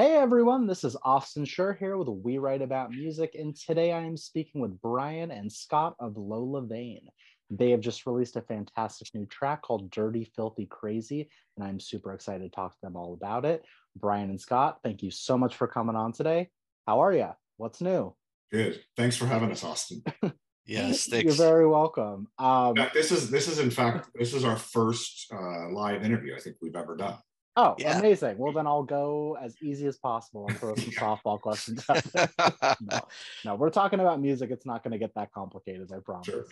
Hey everyone, this is Austin Schur here with We Write About Music, and today I am speaking with Brian and Scott of Lola Vain. They have just released a fantastic new track called Dirty Filthy Crazy, and I'm super excited to talk to them all about it. Brian and Scott, thank you so much for coming on today. How are you? What's new? Good. Thanks for having us, Austin. yes, thanks. You're very welcome. Um, this is this is in fact this is our first uh, live interview I think we've ever done. Oh, yeah. amazing. Well, then I'll go as easy as possible and throw some softball questions no, no, we're talking about music. It's not going to get that complicated, I promise. Sure.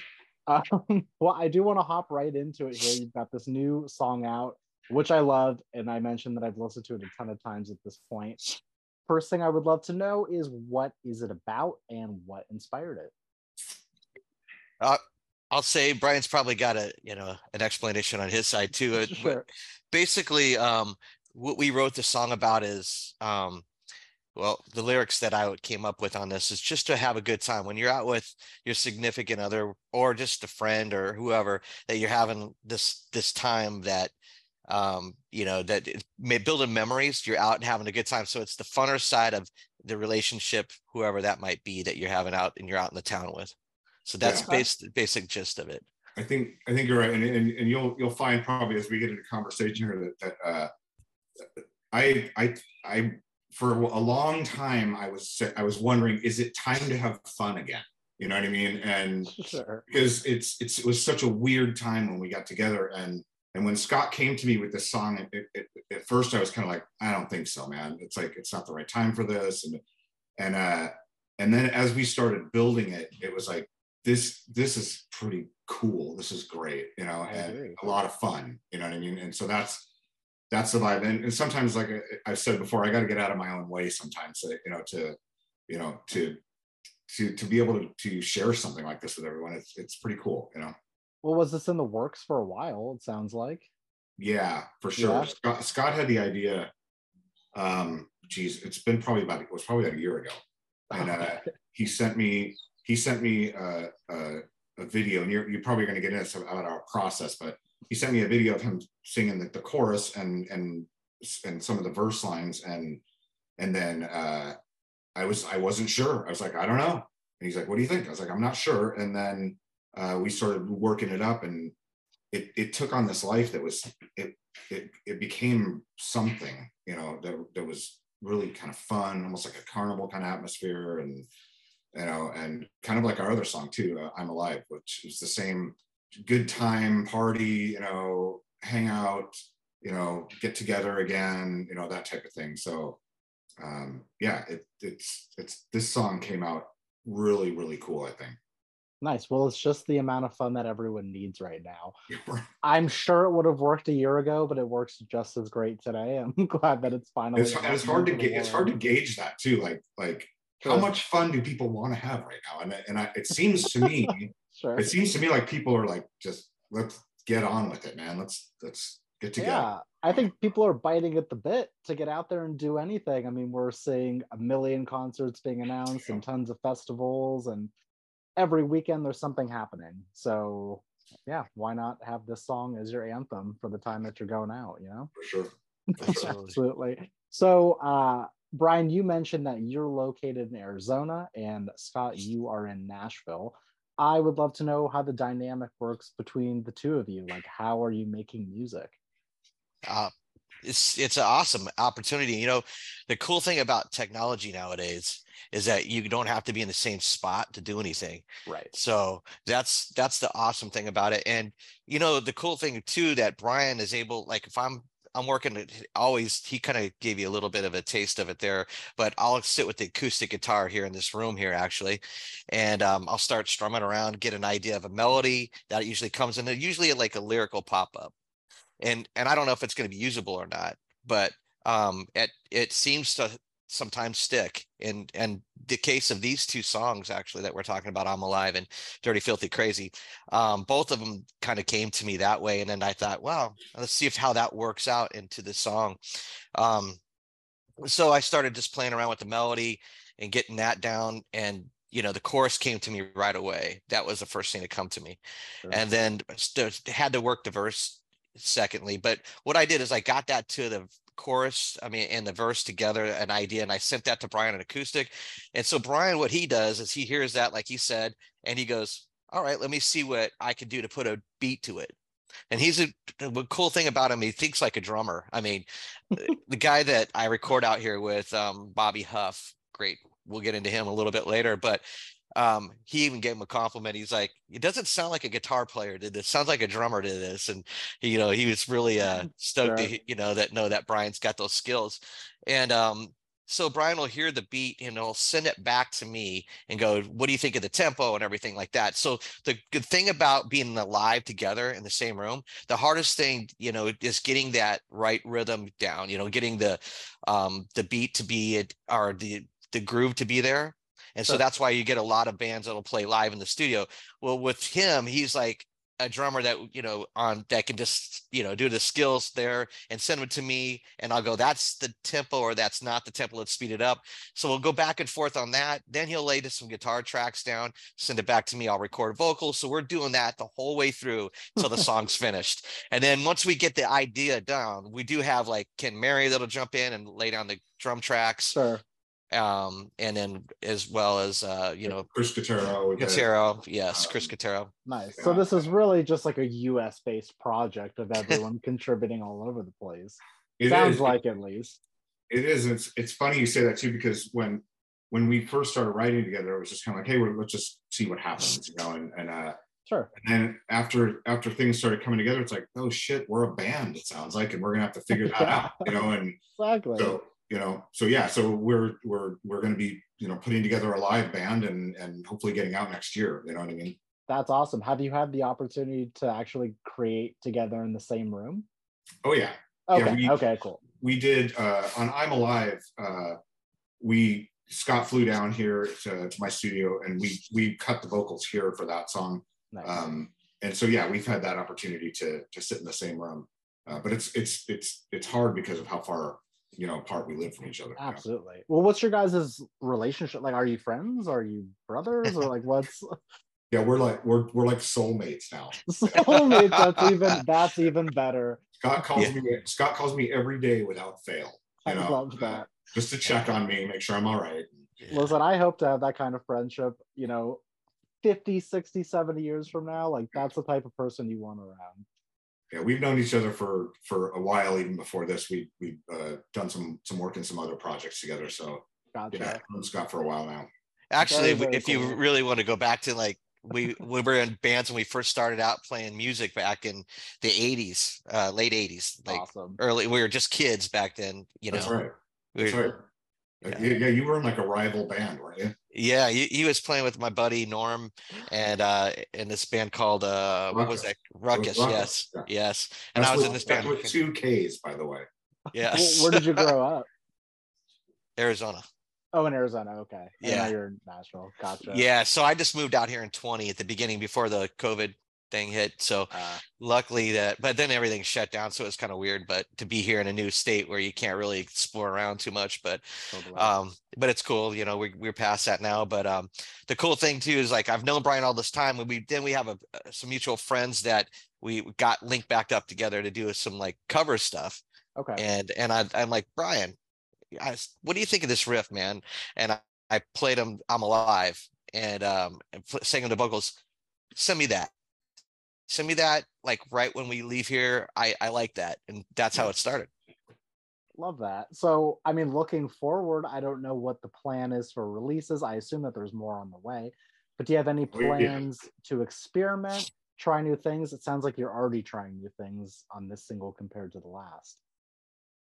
Um, well, I do want to hop right into it here. You've got this new song out, which I love. And I mentioned that I've listened to it a ton of times at this point. First thing I would love to know is what is it about and what inspired it? Uh, I'll say Brian's probably got a you know an explanation on his side too. Sure. Basically, um, what we wrote the song about is um, well, the lyrics that I came up with on this is just to have a good time when you're out with your significant other or just a friend or whoever that you're having this this time that um, you know that may building memories. You're out and having a good time, so it's the funner side of the relationship, whoever that might be that you're having out and you're out in the town with. So that's yeah. basic basic gist of it. I think I think you're right, and, and and you'll you'll find probably as we get into conversation here that that uh, I I I for a long time I was I was wondering is it time to have fun again? You know what I mean? And sure. because it's it's it was such a weird time when we got together and and when Scott came to me with this song, it, it, it, at first I was kind of like, I don't think so, man. It's like it's not the right time for this, and and uh, and then as we started building it, it was like, this this is pretty cool. This is great, you know, and a lot of fun. You know what I mean? And so that's that's the vibe. And, and sometimes, like I've said before, I got to get out of my own way sometimes. To, you know, to you know to to to be able to to share something like this with everyone. It's it's pretty cool. You know. Well, was this in the works for a while? It sounds like. Yeah, for sure. Yeah. Scott, Scott had the idea. Um, geez, it's been probably about it was probably about a year ago, and uh, he sent me he sent me a, a, a video, and you're, you're probably going to get into some about our process, but he sent me a video of him singing the, the chorus and and and some of the verse lines, and and then uh, I was I wasn't sure. I was like, I don't know. And he's like, What do you think? I was like, I'm not sure. And then uh, we started working it up, and it it took on this life that was it it it became something, you know, that that was really kind of fun, almost like a carnival kind of atmosphere, and you know, and kind of like our other song too, uh, "I'm Alive," which is the same good time party, you know, hang out, you know, get together again, you know, that type of thing. So, um, yeah, it, it's it's this song came out really really cool. I think. Nice. Well, it's just the amount of fun that everyone needs right now. I'm sure it would have worked a year ago, but it works just as great today. I'm glad that it's finally. It's, it's hard to ga- it's hard to gauge that too. Like like sure. how much fun do people want to have right now? And and I, it seems to me, sure. it seems to me like people are like just let's get on with it, man. Let's let's get together. Yeah, I think people are biting at the bit to get out there and do anything. I mean, we're seeing a million concerts being announced and tons of festivals, and every weekend there's something happening. So yeah, why not have this song as your anthem for the time that you're going out? You know, for sure. Absolutely. So, uh, Brian, you mentioned that you're located in Arizona, and Scott, you are in Nashville. I would love to know how the dynamic works between the two of you. Like, how are you making music? Uh, it's it's an awesome opportunity. You know, the cool thing about technology nowadays is that you don't have to be in the same spot to do anything. Right. So that's that's the awesome thing about it. And you know, the cool thing too that Brian is able, like if I'm I'm working always he kind of gave you a little bit of a taste of it there, but I'll sit with the acoustic guitar here in this room here actually, and um, I'll start strumming around, get an idea of a melody that usually comes in, usually like a lyrical pop up, and and I don't know if it's going to be usable or not, but um, it it seems to sometimes stick. And and the case of these two songs actually that we're talking about, I'm Alive and Dirty Filthy Crazy, um, both of them kind of came to me that way. And then I thought, wow, let's see if how that works out into the song. Um, so I started just playing around with the melody and getting that down and you know the chorus came to me right away that was the first thing to come to me sure. and then st- had to work the verse secondly but what i did is i got that to the chorus, I mean, and the verse together, an idea, and I sent that to Brian on acoustic. And so Brian, what he does is he hears that, like he said, and he goes, "All right, let me see what I can do to put a beat to it." And he's a cool thing about him, he thinks like a drummer. I mean, the guy that I record out here with, um, Bobby Huff, great. We'll get into him a little bit later, but um, he even gave him a compliment. He's like, it doesn't sound like a guitar player did this. Sounds like a drummer did this. And you know, he was really uh stoked sure. to you know that know that Brian's got those skills. And um, so Brian will hear the beat and he'll send it back to me and go, "What do you think of the tempo and everything like that?" So the good thing about being alive together in the same room, the hardest thing, you know, is getting that right rhythm down. You know, getting the um the beat to be it or the the groove to be there and so that's why you get a lot of bands that'll play live in the studio. Well, with him, he's like a drummer that you know on that can just you know do the skills there and send them to me and i'll go that's the tempo or that's not the tempo let's speed it up. So we'll go back and forth on that. Then he'll lay to some guitar tracks down send it back to me i'll record vocals. So we're doing that the whole way through until the song's finished. And then once we get the idea down we do have like ken mary that'll jump in and lay down the drum tracks. Sure um, and then as well as uh, you know Chris Catero. Catero, yes, um, Chris Catero. Nice. Yeah. So this is really just like a U.S. based project of everyone contributing all over the place. It Sounds is. like at least. It is. It's it's funny you say that too because when when we first started writing together, it was just kind of like, hey, let's just see what happens, you know, and and uh, Sure. And then after after things started coming together, it's like, oh shit, we're a band. It sounds like, and we're gonna have to figure that out, you know. And exactly. So you know so yeah so we're we're we're going to be you know putting together a live band and and hopefully getting out next year you know what i mean? That's awesome. Have you had the opportunity to actually create together in the same room? Oh yeah. Okay yeah, we, okay cool. we did uh on i'm alive uh we scott flew down here to, to my studio and we we cut the vocals here for that song. Nice. um and so yeah we've had that opportunity to to sit in the same room. Uh, but it's it's it's it's hard because of how far you know apart we live from each other absolutely you know? well what's your guys' relationship like are you friends? Are you brothers? Or like what's yeah we're like we're we're like soulmates now. Soulmates that's even that's even better. Scott calls yeah. me scott calls me every day without fail you know, I love that. Uh, just to check on me make sure i'm all right. Yeah. listen i hope to have that kind of friendship you know 50 60 70 years from now. Like that's the type of person you want around yeah, we've known each other for for a while. Even before this, we we've uh, done some some work in some other projects together. So gotcha. yeah, I've known Scott for a while now. Actually, very, very if cool. you really want to go back to like we we were in bands when we first started out playing music back in the 80s uh late 80s like awesome. early we were just kids back then you know that's right that's we right yeah. yeah. you were in like a rival band, weren't you? Yeah, he, he was playing with my buddy Norm and uh in this band called uh what was that? Ruckus, Ruckus. yes. Yeah. Yes. And that's I was with, in this band with two K's, by the way. Yes. Where did you grow up? Arizona. Oh, in Arizona. Okay. Yeah. you're in Nashville. Gotcha. Yeah. So I just moved out here in 20 at the beginning before the COVID thing hit. So uh, luckily that, but then everything shut down. So it was kind of weird, but to be here in a new state where you can't really explore around too much, but, totally. um, but it's cool. You know, we, we're past that now, but, um, the cool thing too, is like, I've known Brian all this time and we, then we have a, some mutual friends that we got linked back up together to do some like cover stuff. Okay. And, and I, I'm like, Brian, I, what do you think of this riff, man? And I, I played him, I'm alive and, um, and sang the vocals, send me that send me that like right when we leave here. I I like that, and that's how it started. Love that. So, I mean, looking forward, I don't know what the plan is for releases. I assume that there's more on the way, but do you have any plans yeah. to experiment, try new things? It sounds like you're already trying new things on this single compared to the last.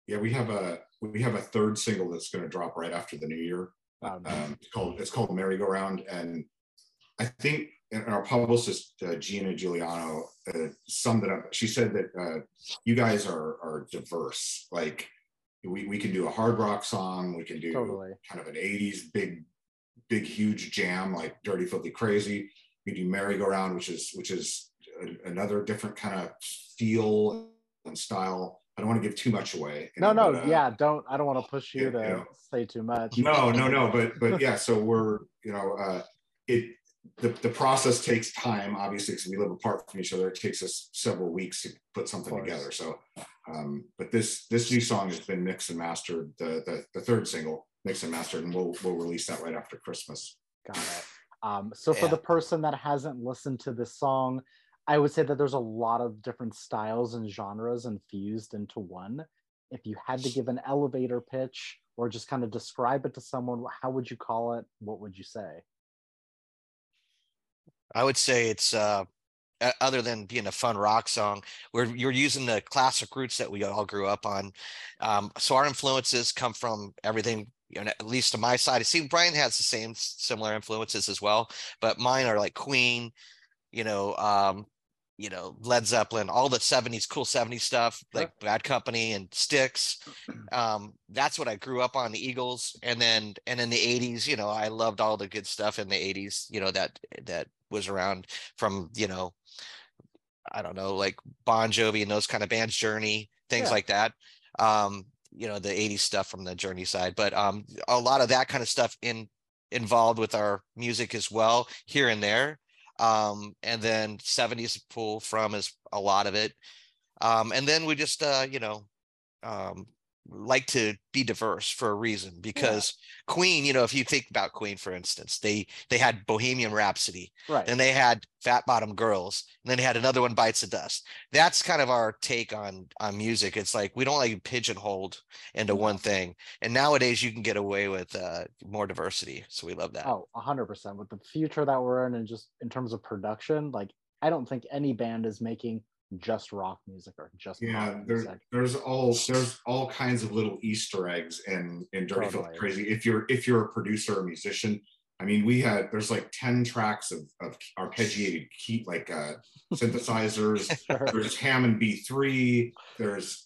Yeah, we have a we have a third single that's going to drop right after the new year. Oh, nice. um, it's called it's called Merry Go Round, and I think and our publicist uh, Gina Giuliano uh, summed it up. She said that uh, you guys are are diverse. Like we we can do a hard rock song, we can do totally. kind of an '80s big, big huge jam like Dirty Filthy Crazy. We do Merry Go Round, which is which is a, another different kind of feel and style. I don't want to give too much away. No, know, no, but, uh, yeah, don't. I don't want to push you yeah, to you know, say too much. No, no, no, but but yeah. So we're you know uh, it the, the process takes time, obviously, because we live apart from each other. It takes us several weeks to put something together. So Um, but this this new song has been mixed and mastered. The the, the third single mixed and mastered, and we'll we'll release that right after Christmas. Got it. Um, so for yeah. the person that hasn't listened to this song, I would say that there's a lot of different styles and genres infused into one. If you had to give an elevator pitch or just kind of describe it to someone, how would you call it? What would you say? I would say it's uh, other than being a fun rock song, where you're using the classic roots that we all grew up on. Um, so our influences come from everything you know, at least to my side. I see Brian has the same similar influences as well, but mine are like Queen, you know, um, you know, Led Zeppelin, all the 70s, cool 70s stuff, sure. like Bad Company and Styx. Um, that's what I grew up on, the Eagles. And then and in the 80s, you know, I loved all the good stuff in the 80s, you know, that that was around from, you know, I don't know, like Bon Jovi and those kind of bands, Journey, things yeah. like that. Um, you know, the 80s stuff from the Journey side, but um a lot of that kind of stuff in involved with our music as well here and there um, and then 70s pull from is a lot of it um, and then we just uh, you know um, like to be diverse for a reason because yeah. Queen, you know, if you think about Queen, for instance, they they had Bohemian Rhapsody, right? And they had Fat Bottom Girls, and then they had another one, Bites of Dust. That's kind of our take on on music. It's like we don't like pigeonholed into one thing, and nowadays you can get away with uh, more diversity. So we love that. Oh, hundred percent. With the future that we're in, and just in terms of production, like I don't think any band is making just rock music or just yeah there's there's all there's all kinds of little easter eggs in in dirty totally. filthy crazy if you're if you're a producer or musician i mean we had there's like 10 tracks of, of arpeggiated key like uh synthesizers sure. there's hammond b3 there's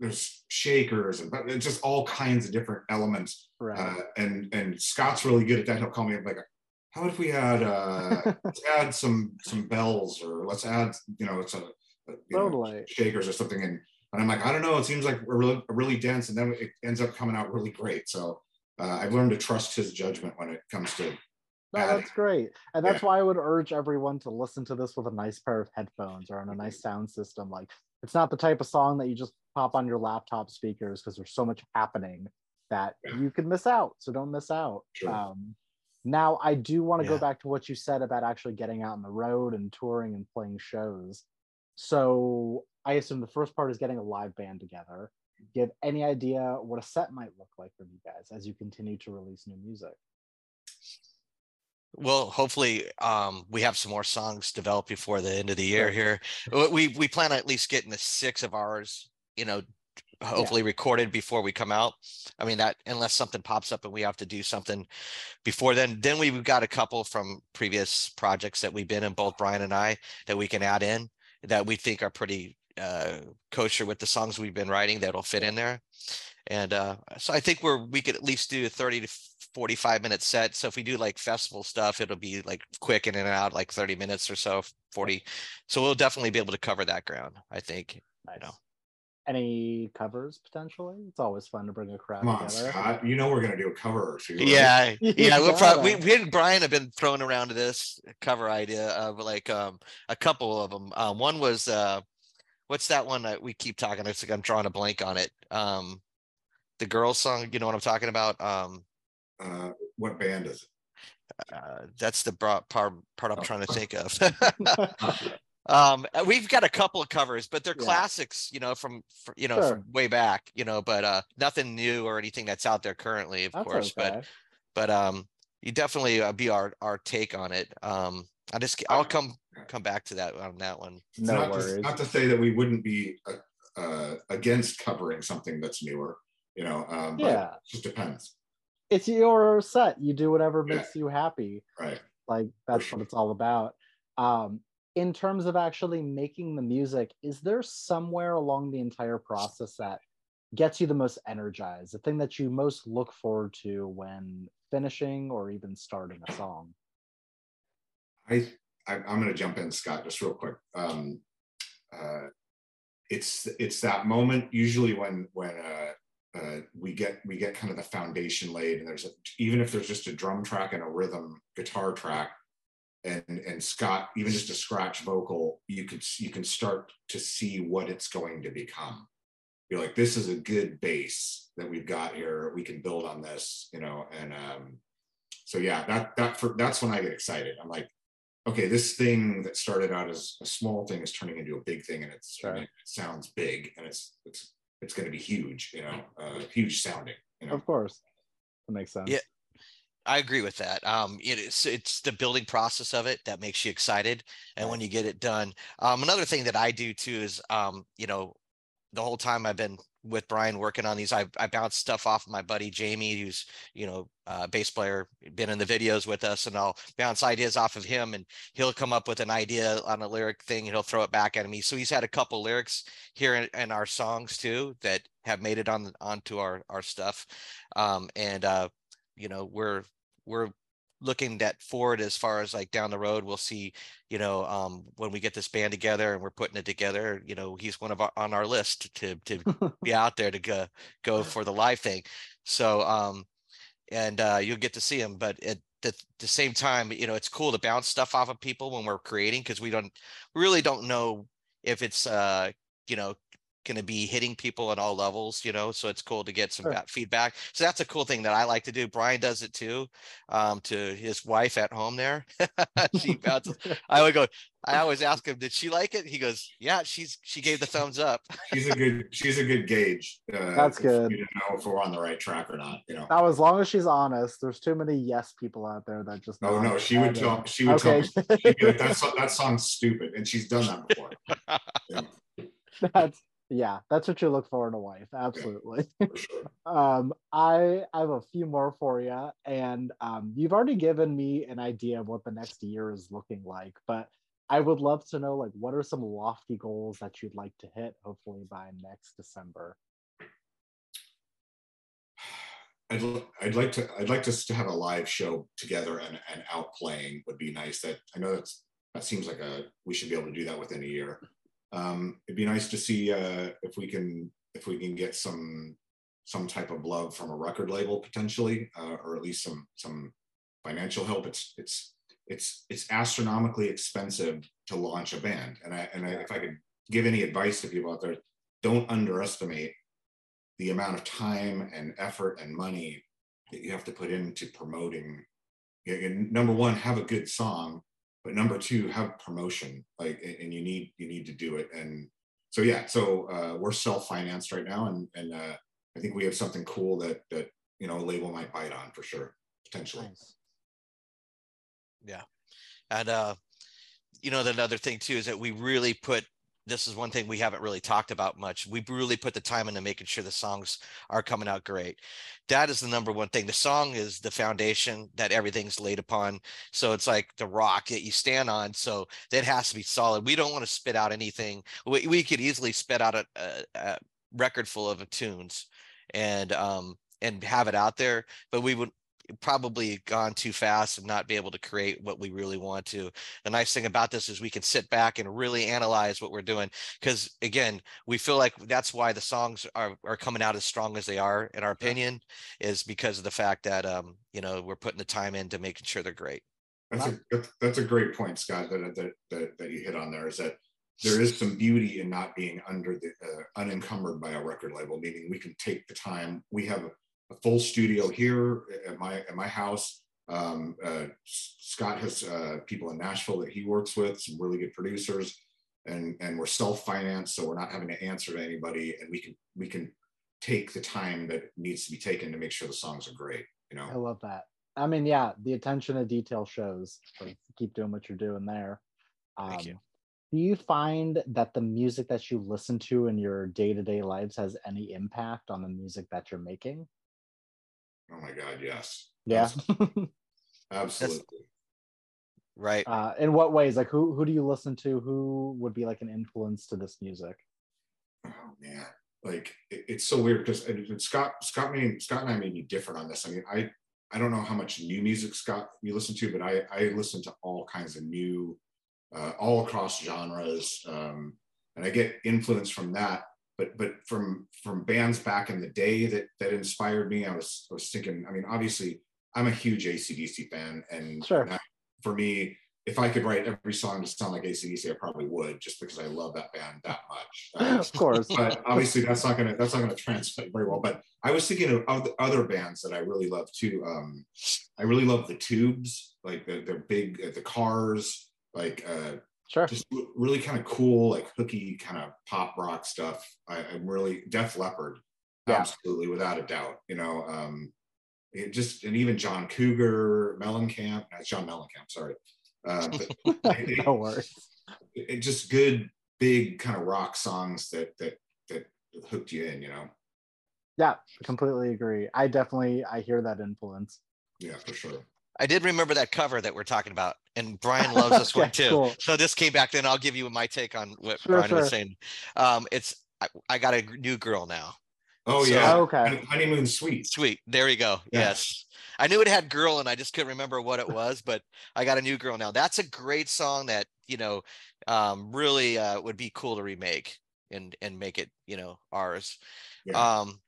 there's shakers and but it's just all kinds of different elements right. uh, and and scott's really good at that he'll call me up like how if we had uh, let's add some some bells or let's add you know it's a, a know, shakers or something and and I'm like I don't know it seems like we're really really dense and then it ends up coming out really great so uh, I've learned to trust his judgment when it comes to no, that's great. And that's yeah. why I would urge everyone to listen to this with a nice pair of headphones or on a nice sound system. Like it's not the type of song that you just pop on your laptop speakers because there's so much happening that you can miss out. So don't miss out. Sure. Um, now, I do want to yeah. go back to what you said about actually getting out on the road and touring and playing shows. So I assume the first part is getting a live band together. Do you have any idea what a set might look like for you guys as you continue to release new music? Well, hopefully, um, we have some more songs developed before the end of the year here. We we plan on at least getting the six of ours, you know, hopefully yeah. recorded before we come out. I mean that unless something pops up and we have to do something before then. Then we've got a couple from previous projects that we've been in, both Brian and I, that we can add in that we think are pretty uh, kosher with the songs we've been writing that'll fit in there. And uh, so I think we're we could at least do a 30 to 45 minute set. So if we do like festival stuff, it'll be like quick in and out, like 30 minutes or so, 40. So we'll definitely be able to cover that ground, I think. Nice. You know any covers potentially? It's always fun to bring a crowd Come on, together. Scott. You know we're gonna do a cover or two. Right? Yeah, yeah. we'll probably we, we and Brian have been throwing around this cover idea of like um a couple of them. Um, one was uh, what's that one that we keep talking? It's like I'm drawing a blank on it. Um, the girls song. You know what I'm talking about? Um, uh, what band is it? Uh, that's the part part I'm oh. trying to think of. um we've got a couple of covers but they're yeah. classics you know from, from you know sure. from way back you know but uh nothing new or anything that's out there currently of that's course okay. but but um you definitely uh, be our our take on it um i just i'll come come back to that on that one no not worries to, not to say that we wouldn't be uh, uh, against covering something that's newer you know um yeah it just depends it's your set you do whatever makes yeah. you happy right like that's sure. what it's all about um in terms of actually making the music, is there somewhere along the entire process that gets you the most energized, the thing that you most look forward to when finishing or even starting a song? I, I am going to jump in, Scott, just real quick. Um, uh, it's it's that moment usually when when uh, uh, we get we get kind of the foundation laid, and there's a, even if there's just a drum track and a rhythm guitar track, and and Scott, even just a scratch vocal, you could you can start to see what it's going to become. You're like, this is a good base that we've got here. We can build on this, you know. And um, so yeah, that that for that's when I get excited. I'm like, okay, this thing that started out as a small thing is turning into a big thing, and it's sure. it sounds big, and it's it's it's going to be huge, you know, uh, huge sounding. You know? Of course, that makes sense. Yeah, I agree with that. Um, it's it's the building process of it that makes you excited, and when you get it done. Um, another thing that I do too is, um, you know, the whole time I've been with Brian working on these, I I bounce stuff off of my buddy Jamie, who's you know uh, bass player, been in the videos with us, and I'll bounce ideas off of him, and he'll come up with an idea on a lyric thing, and he'll throw it back at me. So he's had a couple lyrics here in, in our songs too that have made it on onto our our stuff, um, and uh, you know we're we're looking at forward as far as like down the road we'll see you know um when we get this band together and we're putting it together you know he's one of our on our list to to be out there to go go for the live thing. So um and uh you'll get to see him but at the, the same time you know it's cool to bounce stuff off of people when we're creating because we don't really don't know if it's uh you know going to be hitting people at all levels, you know, so it's cool to get some sure. feedback. So that's a cool thing that I like to do. Brian does it too, um, to his wife at home there. she bounces. I would go, I always ask him, did she like it? He goes, yeah, she's, she gave the thumbs up. she's a good, she's a good gauge. Uh, that's good. You know if we're on the right track or not, you know. Now, as long as she's honest, there's too many yes people out there that just. Oh no, she would tell, she would okay. tell me, like, that, that song's stupid. And she's done that before. Yeah. That's yeah that's what you look for in a wife absolutely sure. um i i have a few more for you and um you've already given me an idea of what the next year is looking like but i would love to know like what are some lofty goals that you'd like to hit hopefully by next december I'd, I'd like to I'd like us to have a live show together and, and out playing would be nice. That I know that's that seems like a we should be able to do that within a year um, it'd be nice to see uh, if we can if we can get some some type of love from a record label potentially, uh, or at least some some financial help. It's it's it's it's astronomically expensive to launch a band, and I and I, if I could give any advice to people out there, don't underestimate the amount of time and effort and money that you have to put into promoting. Number one, have a good song, but number two have promotion like and you need you need to do it. And so yeah so uh, we're self-financed right now and and uh, i think we have something cool that that you know a label might bite on for sure potentially. Nice. yeah. And uh you know another thing too is that we really put this is one thing we haven't really talked about much. We really put the time into making sure the songs are coming out great. That is the number one thing. The song is the foundation that everything's laid upon. So it's like the rock that you stand on. So that has to be solid. We don't want to spit out anything. We, we could easily spit out a, a, a record full of tunes and um and have it out there, but we would probably gone too fast and not be able to create what we really want to. The nice thing about this is we can sit back and really analyze what we're doing because again, we feel like that's why the songs are are coming out as strong as they are in our opinion is because of the fact that um you know we're putting the time into making sure they're great. That's a that's a great point, Scott. That that that, that you hit on there is that there is some beauty in not being under the uh, unencumbered by a record label, meaning we can take the time. We have a full studio here at my at my house. Um, uh, Scott has uh, people in Nashville that he works with, some really good producers, and and we're self financed, so we're not having to answer to anybody, and we can we can take the time that needs to be taken to make sure the songs are great. You know, I love that. I mean, yeah, the attention to detail shows. So keep doing what you're doing there. Um, Thank you. Do you find that the music that you listen to in your day to day lives has any impact on the music that you're making? Oh my God, yes. Yeah. Absolutely. right. Uh, in what ways? Like who who do you listen to? Who would be like an influence to this music? Oh man. Like it, it's so weird because Scott Scott made Scott and I may be different on this. I mean, I I don't know how much new music Scott you listen to, but I I listen to all kinds of new, uh, all across genres, um, and I get influence from that but but from from bands back in the day that that inspired me, I was I was thinking. I mean, obviously, I'm a huge ACDC fan, and sure. for me, if I could write every song to sound like ACDC, I probably would, just because I love that band that much. Uh, of course. but obviously, that's not gonna that's not gonna translate very well. But I was thinking of other, bands that I really love too. Um, I really love the Tubes, like the, they're big, uh, the Cars, like uh, sure, just really kind of cool, like hooky kind of pop rock stuff. I, am really Def Leppard, yeah. absolutely without a doubt. You know, um, it just and even John Cougar, Mellencamp, that's John Mellencamp, sorry. Uh, it, no worries. It, it, just good, big kind of rock songs that that that hooked you in, you know. Yeah, completely agree. I definitely I hear that influence. Yeah, for sure. I did remember that cover that we're talking about, and Brian loves this okay, one too. Cool. So this came back. Then I'll give you my take on what sure, Brian sure. was saying. Um, it's I, I, got a new girl now. Oh so, yeah, okay. Honeymoon Suite. Sweet. Sweet. There you go. Yeah. Yes. I knew it had girl and I just couldn't remember what it was, but I got a new girl now. That's a great song that, you know, um, really uh, would be cool to remake and and make it, you know, ours. Yeah. Um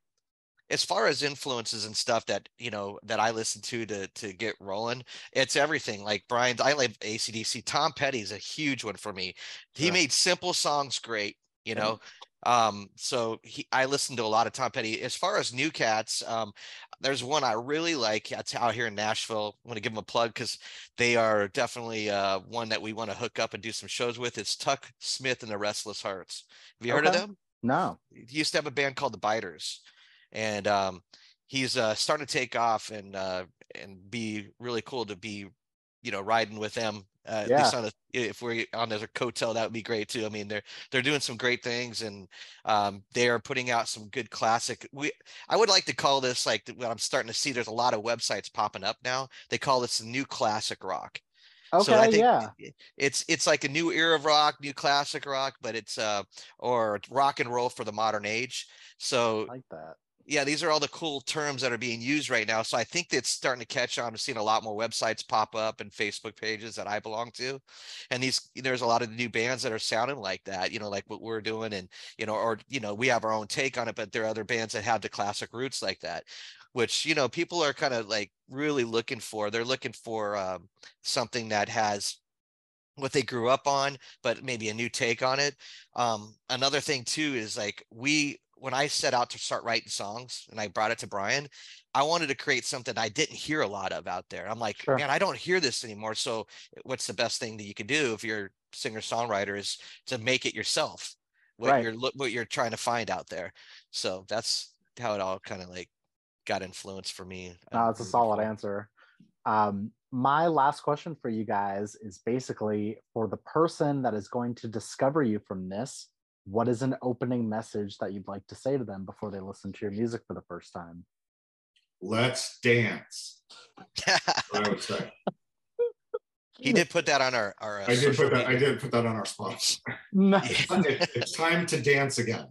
as far as influences and stuff that you know that I listen to to to get rolling, it's everything. Like Brian, I like ACDC. Tom Petty's a huge one for me. He yeah. made simple songs great. You know, um, so he, I listened to a lot of Tom Petty. As far as new cats, um, there's one I really like. That's out here in Nashville. I want to give them a plug because they are definitely uh, one that we want to hook up and do some shows with. It's Tuk Smith and the Restless Hearts. Have you okay. heard of them? No. He used to have a band called the Biters, and um, he's uh, starting to take off and uh, and be really cool to be, you know, riding with them uh, yeah. on a, if we're on their coattail, that would be great too. I mean, they're they're doing some great things, and um, they are putting out some good classic. We I would like to call this like what I'm starting to see. There's a lot of websites popping up now. They call this the new classic rock. Okay, so I think yeah. It's it's like a new era of rock, new classic rock, but it's uh or rock and roll for the modern age. So I like that yeah, these are all the cool terms that are being used right now. So I think it's starting to catch on. I'm seeing a lot more websites pop up and Facebook pages that I belong to. And these there's a lot of new bands that are sounding like that, you know, like what we're doing. And, you know, or, you know, we have our own take on it, but there are other bands that have the classic roots like that, which, you know, people are kind of like really looking for. They're looking for um, something that has what they grew up on, but maybe a new take on it. Um, another thing too is like we when I set out to start writing songs and I brought it to Brian, I wanted to create something I didn't hear a lot of out there. I'm like, sure. man, I don't hear this anymore. So what's the best thing that you can do if you're singer songwriter is to make it yourself. What right. you're what you're trying to find out there. So that's how it all kind of like got influenced for me. No, it's a solid answer. Um, my last question for you guys is basically for the person that is going to discover you from this what is an opening message that you'd like to say to them before they listen to your music for the first time? Let's dance. I would say. He did put that on our. our uh, I did put that. I did put that on our spot. Nice. it's time to dance again.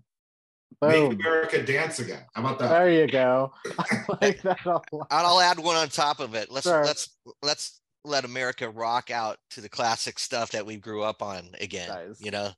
Boom. Make America dance again. How about that? There you go. I like that a lot. I'll add one on top of it. Let's sure. let's let's let America rock out to the classic stuff that we grew up on again. Nice. You know,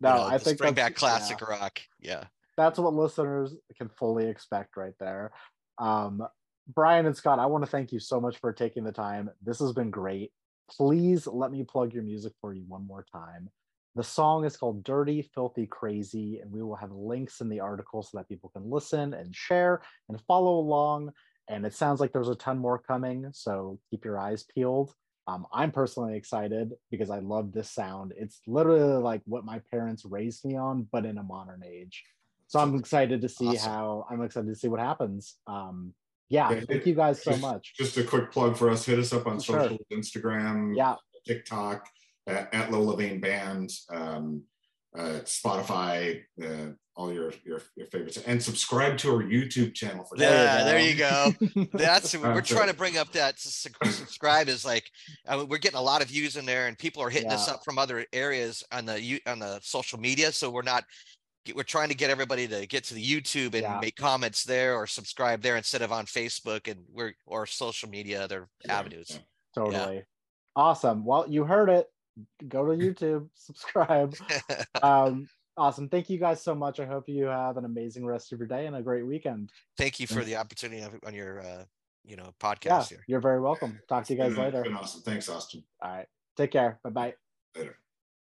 no, you know, I think bring back classic yeah. rock. Yeah, that's what listeners can fully expect right there. Um, Brian and Scott, I want to thank you so much for taking the time. This has been great. Please let me plug your music for you one more time. The song is called Dirty, Filthy, Crazy, and we will have links in the article so that people can listen and share and follow along. And it sounds like there's a ton more coming, so keep your eyes peeled. Um, I'm personally excited because I love this sound. It's literally like what my parents raised me on, but in a modern age. So I'm excited to see awesome. how I'm excited to see what happens. Um, yeah, yeah thank you guys so just, much. Just a quick plug for us. Hit us up on sure. social, Instagram, yeah, TikTok at, at Lola Vain Band, um, uh, Spotify, uh, all your, your, your favorites and subscribe to our YouTube channel for yeah, there you go. That's we're trying to bring up that subscribe is like I mean, we're getting a lot of views in there and people are hitting yeah. us up from other areas on the on the social media. So we're not we're trying to get everybody to get to the YouTube and yeah. make comments there or subscribe there instead of on Facebook and we're or social media other yeah. avenues. Totally. Awesome. Well, you heard it. Go to YouTube, subscribe. um, Awesome. Thank you guys so much. I hope you have an amazing rest of your day and a great weekend. Thank you for the opportunity on your uh, you know podcast yeah, here. You're very welcome. Talk to you guys later. awesome. Thanks, Austin. All right. Take care. Bye bye. Later.